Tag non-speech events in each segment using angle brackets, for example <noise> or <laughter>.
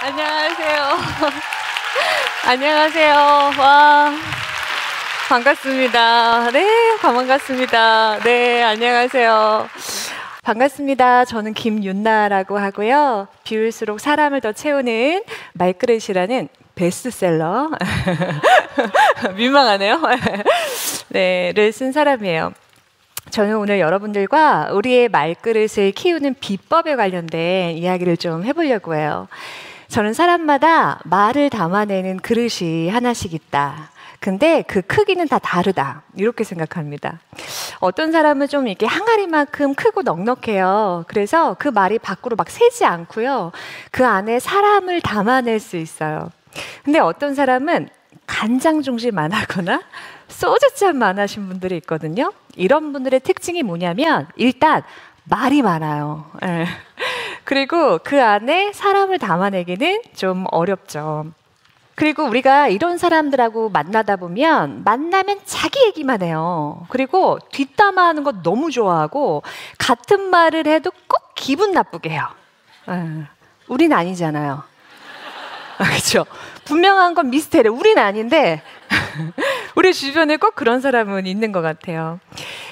안녕하세요. <laughs> 안녕하세요. 와. 반갑습니다. 네, 반갑습니다. 네, 안녕하세요. 반갑습니다. 저는 김윤나라고 하고요. 비울수록 사람을 더 채우는 말그릇이라는 베스트셀러. <laughs> 민망하네요. <laughs> 네,를 쓴 사람이에요. 저는 오늘 여러분들과 우리의 말그릇을 키우는 비법에 관련된 이야기를 좀 해보려고 해요. 저는 사람마다 말을 담아내는 그릇이 하나씩 있다. 근데 그 크기는 다 다르다. 이렇게 생각합니다. 어떤 사람은 좀 이렇게 항아리만큼 크고 넉넉해요. 그래서 그 말이 밖으로 막 새지 않고요. 그 안에 사람을 담아낼 수 있어요. 근데 어떤 사람은 간장 중심만 하거나 소주잔만 하신 분들이 있거든요. 이런 분들의 특징이 뭐냐면 일단 말이 많아요. 예. 그리고 그 안에 사람을 담아내기는 좀 어렵죠. 그리고 우리가 이런 사람들하고 만나다 보면 만나면 자기 얘기만 해요. 그리고 뒷담화하는 거 너무 좋아하고 같은 말을 해도 꼭 기분 나쁘게 해요. 에, 우린 아니잖아요. <laughs> 그렇죠. 분명한 건 미스테리. 우린 아닌데 <laughs> 우리 주변에 꼭 그런 사람은 있는 것 같아요.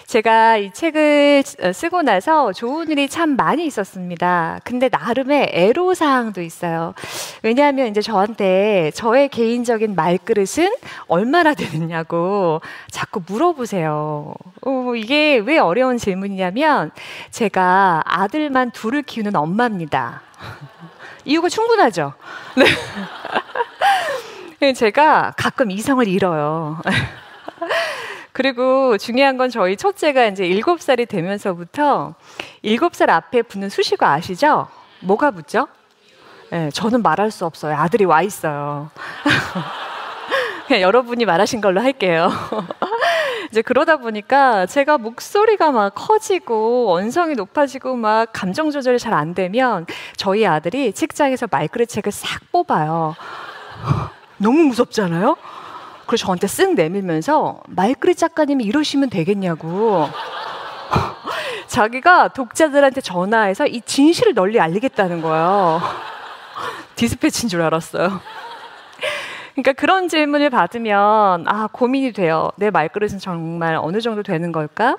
제가 이 책을 어, 쓰고 나서 좋은 일이 참 많이 있었습니다. 근데 나름의 애로사항도 있어요. 왜냐하면 이제 저한테 저의 개인적인 말그릇은 얼마나 되느냐고 자꾸 물어보세요. 어, 이게 왜 어려운 질문이냐면 제가 아들만 둘을 키우는 엄마입니다. <laughs> 이유가 충분하죠. 네. <laughs> 제가 가끔 이성을 잃어요. <laughs> 그리고 중요한 건 저희 첫째가 이제 일곱 살이 되면서부터 일곱 살 앞에 붙는 수식어 아시죠? 뭐가 붙죠? 네, 저는 말할 수 없어요. 아들이 와 있어요. <laughs> 그냥 여러분이 말하신 걸로 할게요. <laughs> 이제 그러다 보니까 제가 목소리가 막 커지고 언성이 높아지고 막 감정 조절이 잘 안 되면 저희 아들이 책장에서 말그릇 책을 싹 뽑아요. <gasps> 너무 무섭잖아요? 그래서 저한테 쓱 내밀면서 말그릇 작가님이 이러시면 되겠냐고. 자기가 독자들한테 전화해서 이 진실을 널리 알리겠다는 거예요. 디스패치인 줄 알았어요. 그러니까 그런 질문을 받으면 아 고민이 돼요. 내 말그릇은 정말 어느 정도 되는 걸까?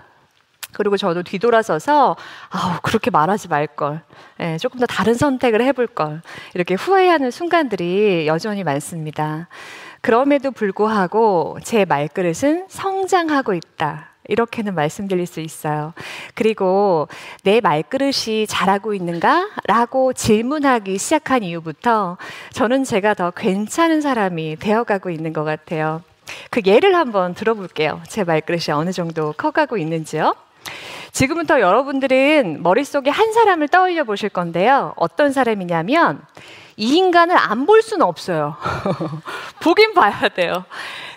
그리고 저도 뒤돌아서서 아우 그렇게 말하지 말 걸. 예, 조금 더 다른 선택을 해볼 걸. 이렇게 후회하는 순간들이 여전히 많습니다. 그럼에도 불구하고 제 말그릇은 성장하고 있다. 이렇게는 말씀드릴 수 있어요. 그리고 내 말그릇이 잘하고 있는가? 라고 질문하기 시작한 이후부터 저는 제가 더 괜찮은 사람이 되어가고 있는 것 같아요. 그 예를 한번 들어볼게요. 제 말그릇이 어느 정도 커가고 있는지요. 지금부터 여러분들은 머릿속에 한 사람을 떠올려 보실 건데요. 어떤 사람이냐면 이 인간을 안 볼 수는 없어요. <laughs> 보긴 봐야 돼요.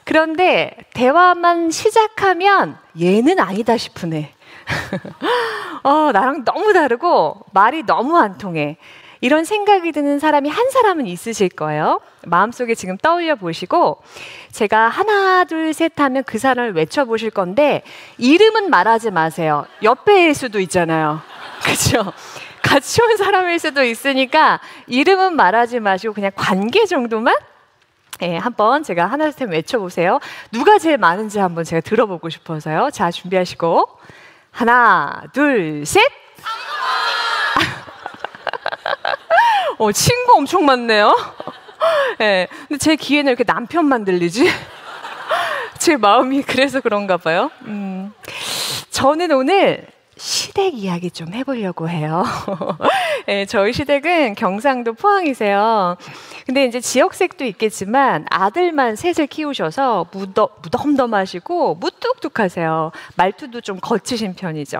그런데 대화만 시작하면 얘는 아니다 애. <laughs> 어, 나랑 너무 다르고 말이 너무 안 통해. 이런 생각이 드는 사람이 한 사람은 있으실 거예요. 마음속에 지금 떠올려 보시고 제가 하나 둘 셋 하면 그 사람을 외쳐 보실 건데 이름은 말하지 마세요. 옆에일 수도 있잖아요. <laughs> 그렇죠? 같이 온 사람일 수도 있으니까 이름은 말하지 마시고 그냥 관계 정도만 예, 한번 제가 하나 셋 외쳐보세요. 누가 제일 많은지 한번 제가 들어보고 싶어서요. 자, 준비하시고. 하나, 둘, 셋! 어, 친구 엄청 많네요. <laughs> 예, 근데 제 귀에는 이렇게 남편만 들리지? <laughs> 제 마음이 그래서 그런가 봐요. 음, 저는 오늘 시댁 이야기 좀 해보려고 해요. 네, <laughs> 저희 시댁은 경상도 포항이세요. 근데 이제 지역색도 있겠지만 아들만 셋을 키우셔서 무더, 무덤덤하시고 무뚝뚝하세요. 말투도 좀 거치신 편이죠.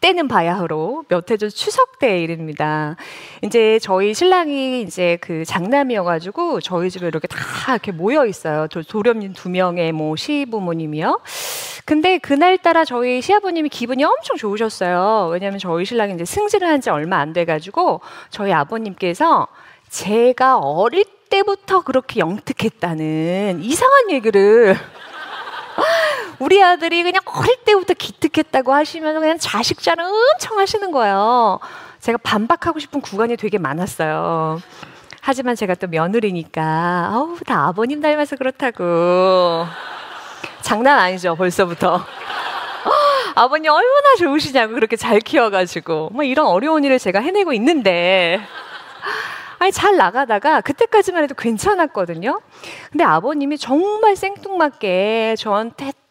때는 바야흐로 몇 해 전 추석 때 일입니다. 이제 저희 신랑이 이제 그 장남이어가지고 저희 집에 이렇게 다 이렇게 모여 있어요. 도련님 두 명의 뭐 시부모님이요. 근데 그날 따라 저희 시아버님이 기분이 엄청 좋으셨어요. 왜냐하면 저희 신랑이 이제 승진을 한 지 얼마 안 돼가지고 저희 아버님께서 제가 어릴 때부터 그렇게 영특했다는 이상한 얘기를 우리 아들이 그냥 어릴 때부터 기특했다고 하시면 그냥 자식 자랑 엄청 하시는 거예요. 제가 반박하고 싶은 구간이 되게 많았어요. 하지만 제가 또 며느리니까, 어우, 다 아버님 닮아서 그렇다고. 장난 아니죠, 벌써부터. 아버님 얼마나 좋으시냐고 그렇게 잘 키워가지고 뭐 이런 어려운 일을 제가 해내고 있는데 아니 잘 나가다가 그때까지만 해도 괜찮았거든요. 근데 아버님이 정말 생뚱맞게 저한테 딱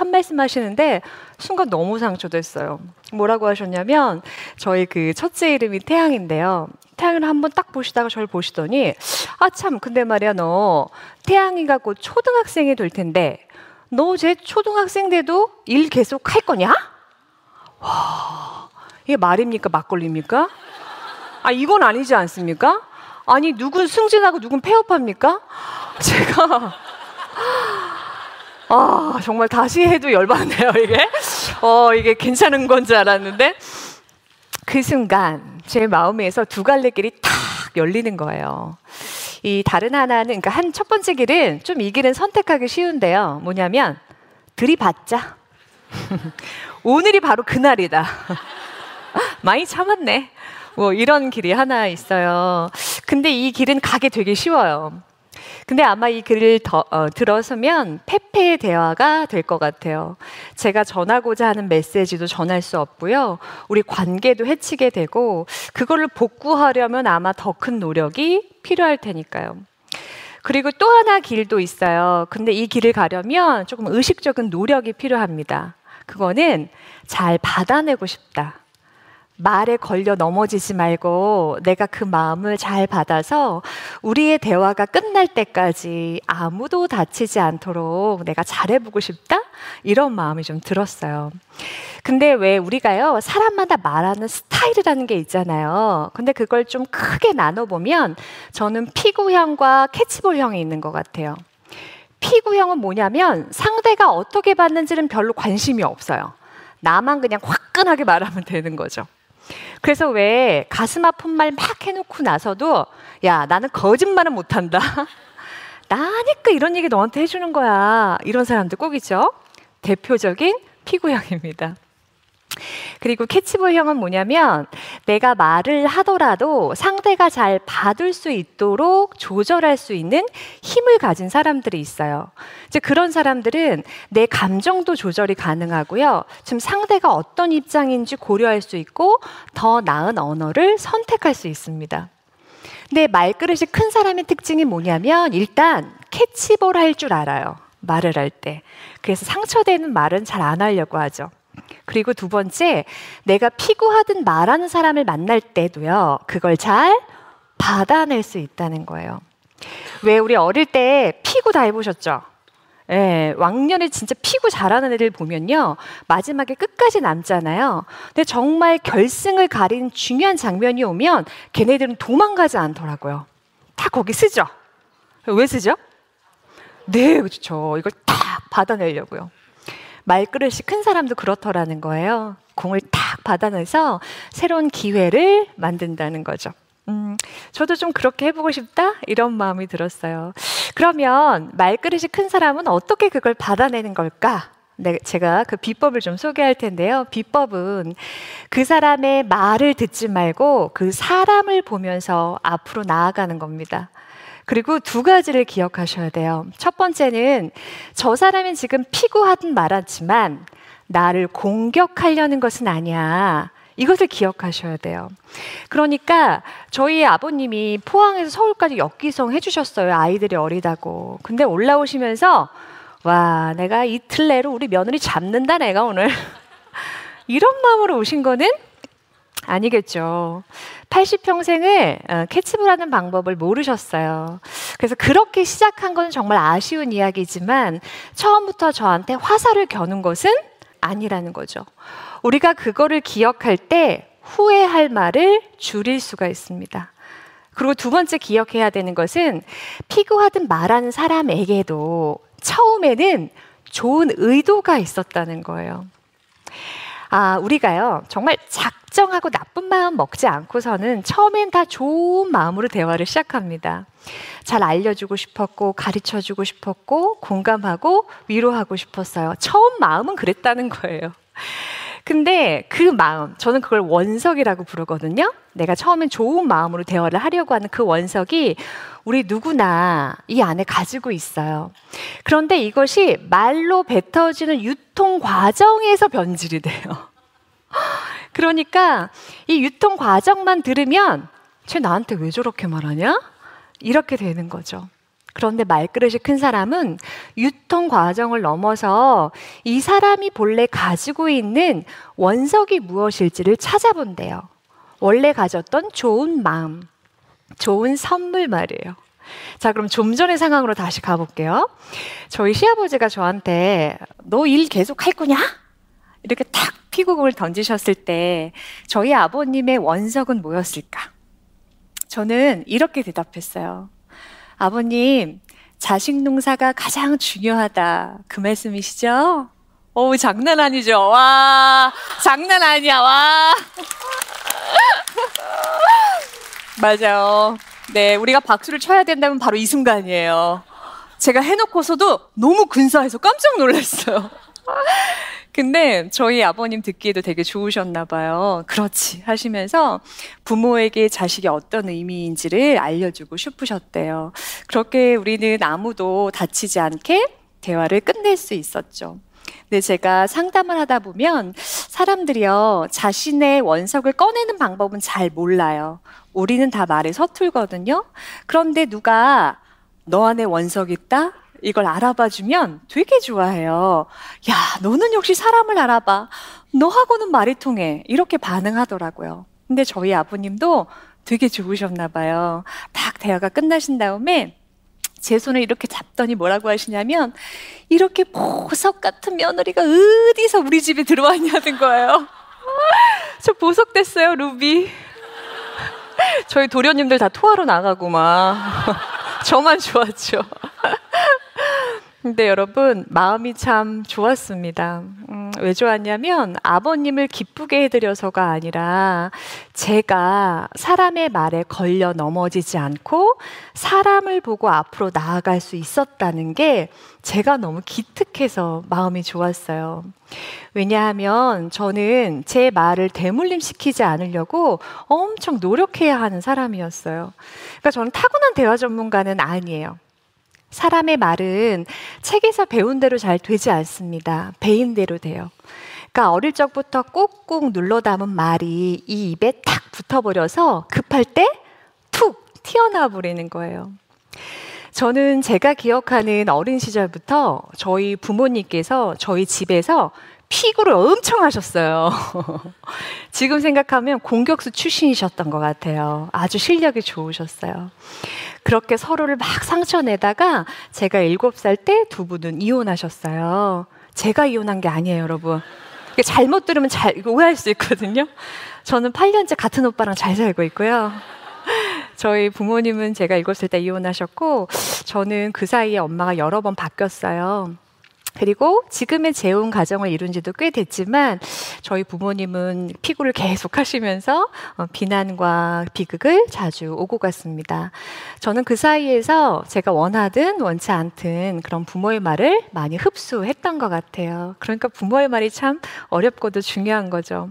한 말씀 하시는데 순간 너무 상처됐어요. 뭐라고 하셨냐면 저희 그 첫째 이름이 태양인데요. 태양을 한번 딱 보시다가 저를 보시더니 아 참 근데 말이야 너 태양이가 곧 초등학생이 될 텐데 너 제 초등학생 돼도 일 계속 할 거냐? 와, 이게 말입니까? 막걸리입니까? 아, 이건 아니지 않습니까? 아니, 누군 승진하고 누군 폐업합니까? 제가, 아, 정말 다시 해도 열받네요, 이게. 어, 이게 괜찮은 건지 알았는데. 그 순간, 제 마음에서 두 갈래 길이 탁 열리는 거예요. 이 다른 하나는 그러니까 한 첫 번째 길은 좀 이 길은 선택하기 쉬운데요. 뭐냐면 들이받자. <laughs> 오늘이 바로 그날이다. <laughs> 많이 참았네. 뭐 이런 길이 하나 있어요. 근데 이 길은 가기 되게 쉬워요. 근데 아마 이 글을 더, 어, 들어서면 페페의 대화가 될 것 같아요. 제가 전하고자 하는 메시지도 전할 수 없고요. 우리 관계도 해치게 되고, 그거를 복구하려면 아마 더 큰 노력이 필요할 테니까요. 그리고 또 하나 길도 있어요. 근데 이 길을 가려면 조금 의식적인 노력이 필요합니다. 그거는 잘 받아내고 싶다. 말에 걸려 넘어지지 말고 내가 그 마음을 잘 받아서 우리의 대화가 끝날 때까지 아무도 다치지 않도록 내가 잘해보고 싶다? 이런 마음이 좀 들었어요. 근데 왜 우리가요, 사람마다 말하는 스타일이라는 게 있잖아요. 근데 그걸 좀 크게 나눠보면 저는 피구형과 캐치볼형이 있는 것 같아요. 피구형은 뭐냐면 상대가 어떻게 받는지는 별로 관심이 없어요. 나만 그냥 화끈하게 말하면 되는 거죠. 그래서 왜 가슴 아픈 말 막 해놓고 나서도 야 나는 거짓말은 못한다. <laughs> 나니까 이런 얘기 너한테 해주는 거야. 이런 사람들 꼭 있죠. 대표적인 피구형입니다. 그리고 캐치볼형은 뭐냐면 내가 말을 하더라도 상대가 잘 받을 수 있도록 조절할 수 있는 힘을 가진 사람들이 있어요. 이제 그런 사람들은 내 감정도 조절이 가능하고요. 지금 상대가 어떤 입장인지 고려할 수 있고 더 나은 언어를 선택할 수 있습니다. 근데 말그릇이 큰 사람의 특징이 뭐냐면 일단 캐치볼 할 줄 알아요. 말을 할 때. 그래서 상처되는 말은 잘 안 하려고 하죠. 그리고 두 번째, 내가 피고하든 말하는 사람을 만날 때도요, 그걸 잘 받아낼 수 있다는 거예요. 왜 우리 어릴 때 피고 다 해보셨죠? 예, 왕년에 진짜 피고 잘하는 애들 보면요. 마지막에 끝까지 남잖아요. 근데 정말 결승을 가린 중요한 장면이 오면 걔네들은 도망가지 않더라고요. 다 거기 쓰죠? 왜 쓰죠? 네, 그렇죠. 이걸 딱 받아내려고요. 말그릇이 큰 사람도 그렇더라는 거예요. 공을 탁 받아내서 새로운 기회를 만든다는 거죠. 음, 저도 좀 그렇게 해보고 싶다? 이런 마음이 들었어요. 그러면 말그릇이 큰 사람은 어떻게 그걸 받아내는 걸까? 네, 제가 그 비법을 좀 소개할 텐데요. 비법은 그 사람의 말을 듣지 말고 그 사람을 보면서 앞으로 나아가는 겁니다. 그리고 두 가지를 기억하셔야 돼요. 첫 번째는 저 사람이 지금 피고하든 말았지만 나를 공격하려는 것은 아니야. 이것을 기억하셔야 돼요. 그러니까 저희 아버님이 포항에서 서울까지 역기성 해주셨어요. 아이들이 어리다고. 근데 올라오시면서 와, 내가 이틀 내로 우리 며느리 잡는다, 내가 오늘. <laughs> 이런 마음으로 오신 거는 아니겠죠. 80평생을 어, 캐치볼하는 방법을 모르셨어요. 그래서 그렇게 시작한 건 정말 아쉬운 이야기지만 처음부터 저한테 화살을 겨눈 것은 아니라는 거죠. 우리가 그거를 기억할 때 후회할 말을 줄일 수가 있습니다. 그리고 두 번째 기억해야 되는 것은 피고하든 말하는 사람에게도 처음에는 좋은 의도가 있었다는 거예요. 아, 우리가요, 정말 작정하고 나쁜 마음 먹지 않고서는 처음엔 다 좋은 마음으로 대화를 시작합니다. 잘 알려주고 싶었고, 가르쳐 주고 싶었고, 공감하고, 위로하고 싶었어요. 처음 마음은 그랬다는 거예요. 근데 그 마음, 저는 그걸 원석이라고 부르거든요. 내가 처음엔 좋은 마음으로 대화를 하려고 하는 그 원석이 우리 누구나 이 안에 가지고 있어요. 그런데 이것이 말로 뱉어지는 유통 과정에서 변질이 돼요. <laughs> 그러니까 이 유통 과정만 들으면 쟤 나한테 왜 저렇게 말하냐? 이렇게 되는 거죠. 그런데 말그릇이 큰 사람은 유통 과정을 넘어서 이 사람이 본래 가지고 있는 원석이 무엇일지를 찾아본대요. 원래 가졌던 좋은 마음, 좋은 선물 말이에요. 자, 그럼 좀 전의 상황으로 다시 가볼게요. 저희 시아버지가 저한테 너 일 계속 할 거냐? 이렇게 탁 피구공을 던지셨을 때 저희 아버님의 원석은 뭐였을까? 저는 이렇게 대답했어요. 아버님, 자식 농사가 가장 중요하다. 그 말씀이시죠? 어우, 장난 아니죠? 와, 장난 아니야, 와. <laughs> 맞아요. 네, 우리가 박수를 쳐야 된다면 바로 이 순간이에요. 제가 해놓고서도 너무 근사해서 깜짝 놀랐어요. 근데 저희 아버님 듣기에도 되게 좋으셨나 봐요. 그렇지 하시면서 부모에게 자식이 어떤 의미인지를 알려주고 싶으셨대요. 그렇게 우리는 아무도 다치지 않게 대화를 끝낼 수 있었죠. 근데 제가 상담을 하다 보면 사람들이요, 자신의 원석을 꺼내는 방법은 잘 몰라요. 우리는 다 말에 서툴거든요. 그런데 누가 너 안에 원석 있다? 이걸 알아봐 주면 되게 좋아해요. 야, 너는 역시 사람을 알아봐. 너하고는 말이 통해. 이렇게 반응하더라고요. 근데 저희 아버님도 되게 좋으셨나 봐요. 딱 대화가 끝나신 다음에 제 손을 이렇게 잡더니 뭐라고 하시냐면 이렇게 보석 같은 며느리가 어디서 우리 집에 들어왔냐는 거예요. <laughs> 저 보석 됐어요, 루비. 저희 도련님들 다 토하러 나가고 막 <laughs> 저만 좋았죠. <laughs> 근데 여러분 마음이 참 좋았습니다. 음, 왜 좋았냐면 아버님을 기쁘게 해드려서가 아니라 제가 사람의 말에 걸려 넘어지지 않고 사람을 보고 앞으로 나아갈 수 있었다는 게 제가 너무 기특해서 마음이 좋았어요. 왜냐하면 저는 제 말을 대물림 시키지 않으려고 엄청 노력해야 하는 사람이었어요. 그러니까 저는 타고난 대화 전문가는 아니에요. 사람의 말은 책에서 배운 대로 잘 되지 않습니다. 배인 대로 돼요. 그러니까 어릴 적부터 꾹꾹 눌러 담은 말이 이 입에 탁 붙어버려서 급할 때 툭 튀어나와 버리는 거예요. 저는 제가 기억하는 어린 시절부터 저희 부모님께서 저희 집에서 피구를 엄청 하셨어요. <laughs> 지금 생각하면 공격수 출신이셨던 것 같아요. 아주 실력이 좋으셨어요. 그렇게 서로를 막 상처내다가 제가 일곱 살 때 두 분은 이혼하셨어요. 제가 이혼한 게 아니에요, 여러분. 잘못 들으면 잘 오해할 수 있거든요. 저는 8년째 같은 오빠랑 잘 살고 있고요. 저희 부모님은 제가 일곱 살 때 이혼하셨고, 저는 그 사이에 엄마가 여러 번 바뀌었어요. 그리고 지금의 재혼 가정을 이룬 지도 꽤 됐지만 저희 부모님은 피구를 계속 하시면서 어, 비난과 비극을 자주 오고 갔습니다. 저는 그 사이에서 제가 원하든 원치 않든 그런 부모의 말을 많이 흡수했던 것 같아요. 그러니까 부모의 말이 참 어렵고도 중요한 거죠.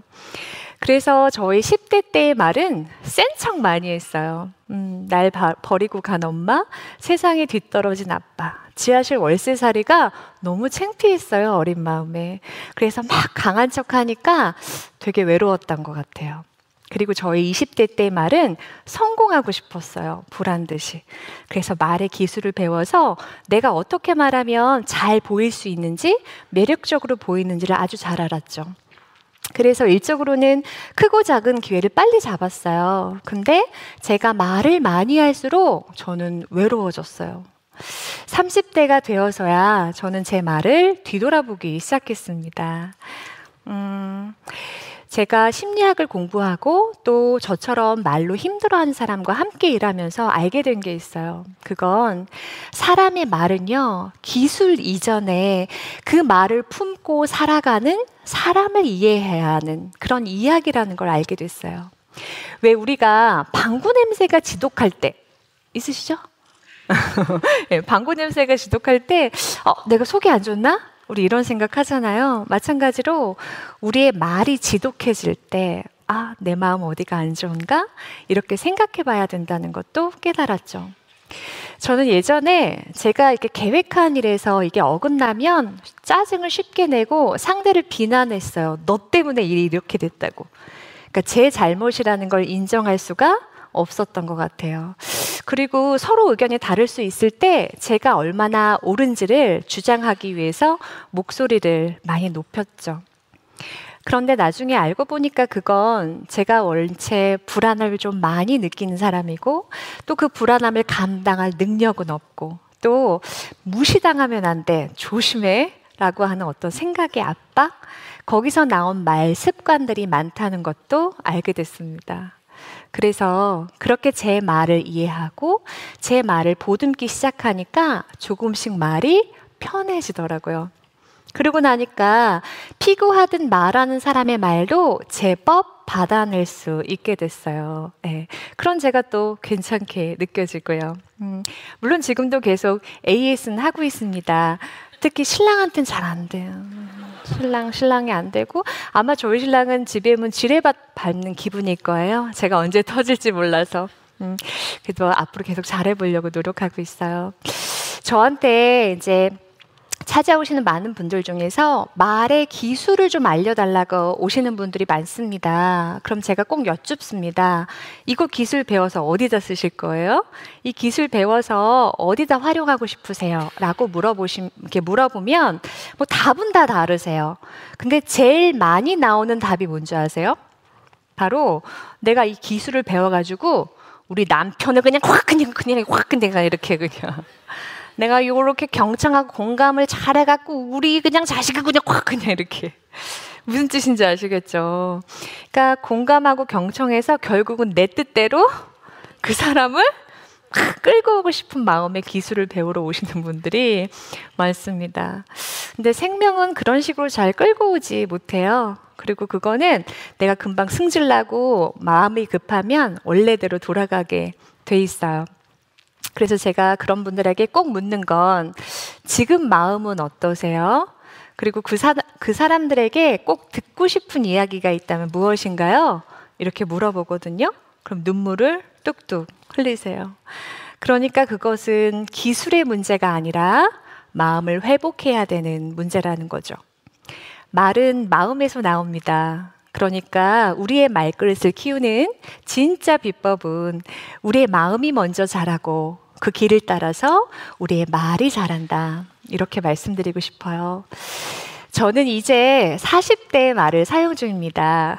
그래서 저희 10대 때의 말은 센 척 많이 했어요. 음, 날 바, 버리고 간 엄마, 세상에 뒤떨어진 아빠, 지하실 월세살이가 너무 창피했어요, 어린 마음에. 그래서 막 강한 척 하니까 되게 외로웠던 것 같아요. 그리고 저희 20대 때 말은 성공하고 싶었어요. 불안 듯이. 그래서 말의 기술을 배워서 내가 어떻게 말하면 잘 보일 수 있는지, 매력적으로 보이는지를 아주 잘 알았죠. 그래서 일적으로는 크고 작은 기회를 빨리 잡았어요. 근데 제가 말을 많이 할수록 저는 외로워졌어요. 30대가 되어서야 저는 제 말을 뒤돌아보기 시작했습니다. 음, 제가 심리학을 공부하고 또 저처럼 말로 힘들어하는 사람과 함께 일하면서 알게 된 게 있어요. 그건 사람의 말은요, 기술 이전에 그 말을 품고 살아가는 사람을 이해해야 하는 그런 이야기라는 걸 알게 됐어요. 왜 우리가 방구 냄새가 지독할 때 있으시죠? 네, <laughs> 방구 냄새가 지독할 때, 어, 내가 속이 안 좋나? 우리 이런 생각 하잖아요. 마찬가지로 우리의 말이 지독해질 때, 아, 내 마음 어디가 안 좋은가? 이렇게 생각해 봐야 된다는 것도 깨달았죠. 저는 예전에 제가 이렇게 계획한 일에서 이게 어긋나면 짜증을 쉽게 내고 상대를 비난했어요. 너 때문에 일이 이렇게 됐다고. 그러니까 제 잘못이라는 걸 인정할 수가 없었던 것 같아요. 그리고 서로 의견이 다를 수 있을 때 제가 얼마나 옳은지를 주장하기 위해서 목소리를 많이 높였죠. 그런데 나중에 알고 보니까 그건 제가 원체 불안을 좀 많이 느끼는 사람이고 또 그 불안함을 감당할 능력은 없고 또 무시당하면 안 돼. 조심해. 라고 하는 어떤 생각의 압박, 거기서 나온 말 습관들이 많다는 것도 알게 됐습니다. 그래서 그렇게 제 말을 이해하고 제 말을 보듬기 시작하니까 조금씩 말이 편해지더라고요. 그러고 나니까 피고하듯 말하는 사람의 말도 제법 받아낼 수 있게 됐어요. 네. 그런 제가 또 괜찮게 느껴지고요. 음, 물론 지금도 계속 AS는 하고 있습니다. 특히 신랑한테는 잘 안 돼요. 신랑 신랑이 안 되고 아마 저희 신랑은 집에 오면 지뢰밭 밟는 기분일 거예요. 제가 언제 터질지 몰라서. 음, 그래도 앞으로 계속 잘해보려고 노력하고 있어요. 저한테 이제 찾아오시는 많은 분들 중에서 말의 기술을 좀 알려달라고 오시는 분들이 많습니다. 그럼 제가 꼭 여쭙습니다. 이거 기술 배워서 어디다 쓰실 거예요? 이 기술 배워서 어디다 활용하고 싶으세요? 라고 물어보시, 이렇게 물어보면 뭐 답은 다 다르세요. 근데 제일 많이 나오는 답이 뭔지 아세요? 바로 내가 이 기술을 배워가지고 우리 남편을 그냥 확 그냥 그냥 확 그냥 이렇게 그냥 내가 이렇게 경청하고 공감을 잘해갖고 우리 그냥 자식을 그냥 확 그냥 이렇게 <laughs> 무슨 뜻인지 아시겠죠? 그러니까 공감하고 경청해서 결국은 내 뜻대로 그 사람을 끌고 오고 싶은 마음의 기술을 배우러 오시는 분들이 많습니다. 근데 생명은 그런 식으로 잘 끌고 오지 못해요. 그리고 그거는 내가 금방 승질나고 마음이 급하면 원래대로 돌아가게 돼 있어요. 그래서 제가 그런 분들에게 꼭 묻는 건 지금 마음은 어떠세요? 그리고 그, 사, 그 사람들에게 꼭 듣고 싶은 이야기가 있다면 무엇인가요? 이렇게 물어보거든요. 그럼 눈물을 뚝뚝 흘리세요. 그러니까 그것은 기술의 문제가 아니라 마음을 회복해야 되는 문제라는 거죠. 말은 마음에서 나옵니다. 그러니까 우리의 말그릇을 키우는 진짜 비법은 우리의 마음이 먼저 자라고 그 길을 따라서 우리의 말이 자란다. 이렇게 말씀드리고 싶어요. 저는 이제 40대 말을 사용 중입니다.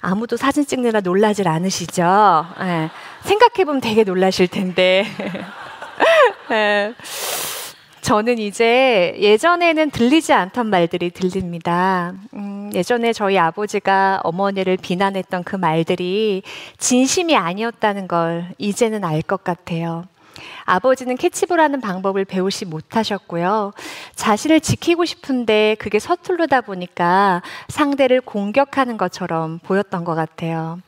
아무도 사진 찍느라 놀라질 않으시죠? 네. 생각해보면 되게 놀라실 텐데. 네. <laughs> 저는 이제 예전에는 들리지 않던 말들이 들립니다. 음, 예전에 저희 아버지가 어머니를 비난했던 그 말들이 진심이 아니었다는 걸 이제는 알 것 같아요. 아버지는 캐치볼하는 방법을 배우시 못하셨고요. 자신을 지키고 싶은데 그게 서툴르다 보니까 상대를 공격하는 것처럼 보였던 것 같아요.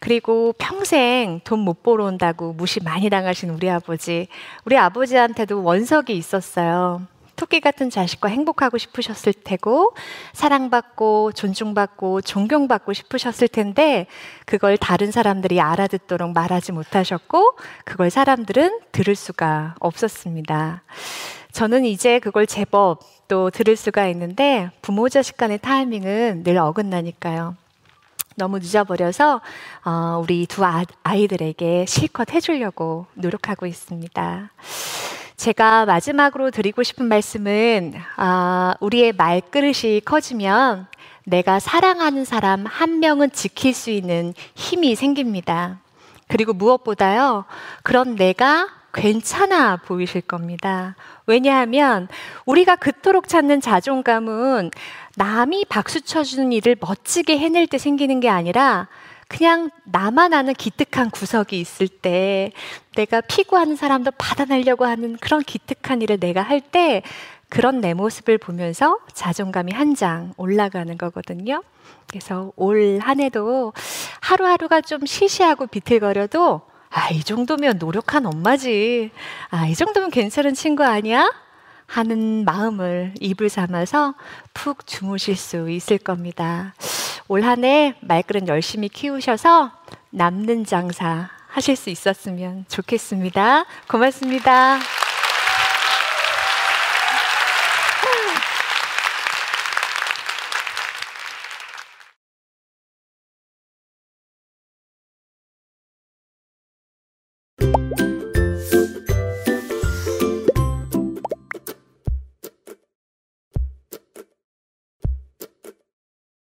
그리고 평생 돈 못 벌어온다고 무시 많이 당하신 우리 아버지. 우리 아버지한테도 원석이 있었어요. 토끼 같은 자식과 행복하고 싶으셨을 테고 사랑받고 존중받고 존경받고 싶으셨을 텐데 그걸 다른 사람들이 알아듣도록 말하지 못하셨고 그걸 사람들은 들을 수가 없었습니다. 저는 이제 그걸 제법 또 들을 수가 있는데 부모 자식 간의 타이밍은 늘 어긋나니까요. 너무 늦어버려서 어, 우리 두 아, 아이들에게 실컷 해주려고 노력하고 있습니다. 제가 마지막으로 드리고 싶은 말씀은 아, 우리의 말그릇이 커지면 내가 사랑하는 사람 한 명은 지킬 수 있는 힘이 생깁니다. 그리고 무엇보다요, 그런 내가 괜찮아 보이실 겁니다. 왜냐하면 우리가 그토록 찾는 자존감은 남이 박수 쳐주는 일을 멋지게 해낼 때 생기는 게 아니라 그냥 나만 아는 기특한 구석이 있을 때 내가 피고하는 사람도 받아내려고 하는 그런 기특한 일을 내가 할 때 그런 내 모습을 보면서 자존감이 한 장 올라가는 거거든요. 그래서 올 한 해도 하루하루가 좀 시시하고 비틀거려도 아, 이 정도면 노력한 엄마지. 아, 이 정도면 괜찮은 친구 아니야? 하는 마음을 입을 삼아서 푹 주무실 수 있을 겁니다. 올 한 해 말그릇 열심히 키우셔서 남는 장사 하실 수 있었으면 좋겠습니다. 고맙습니다.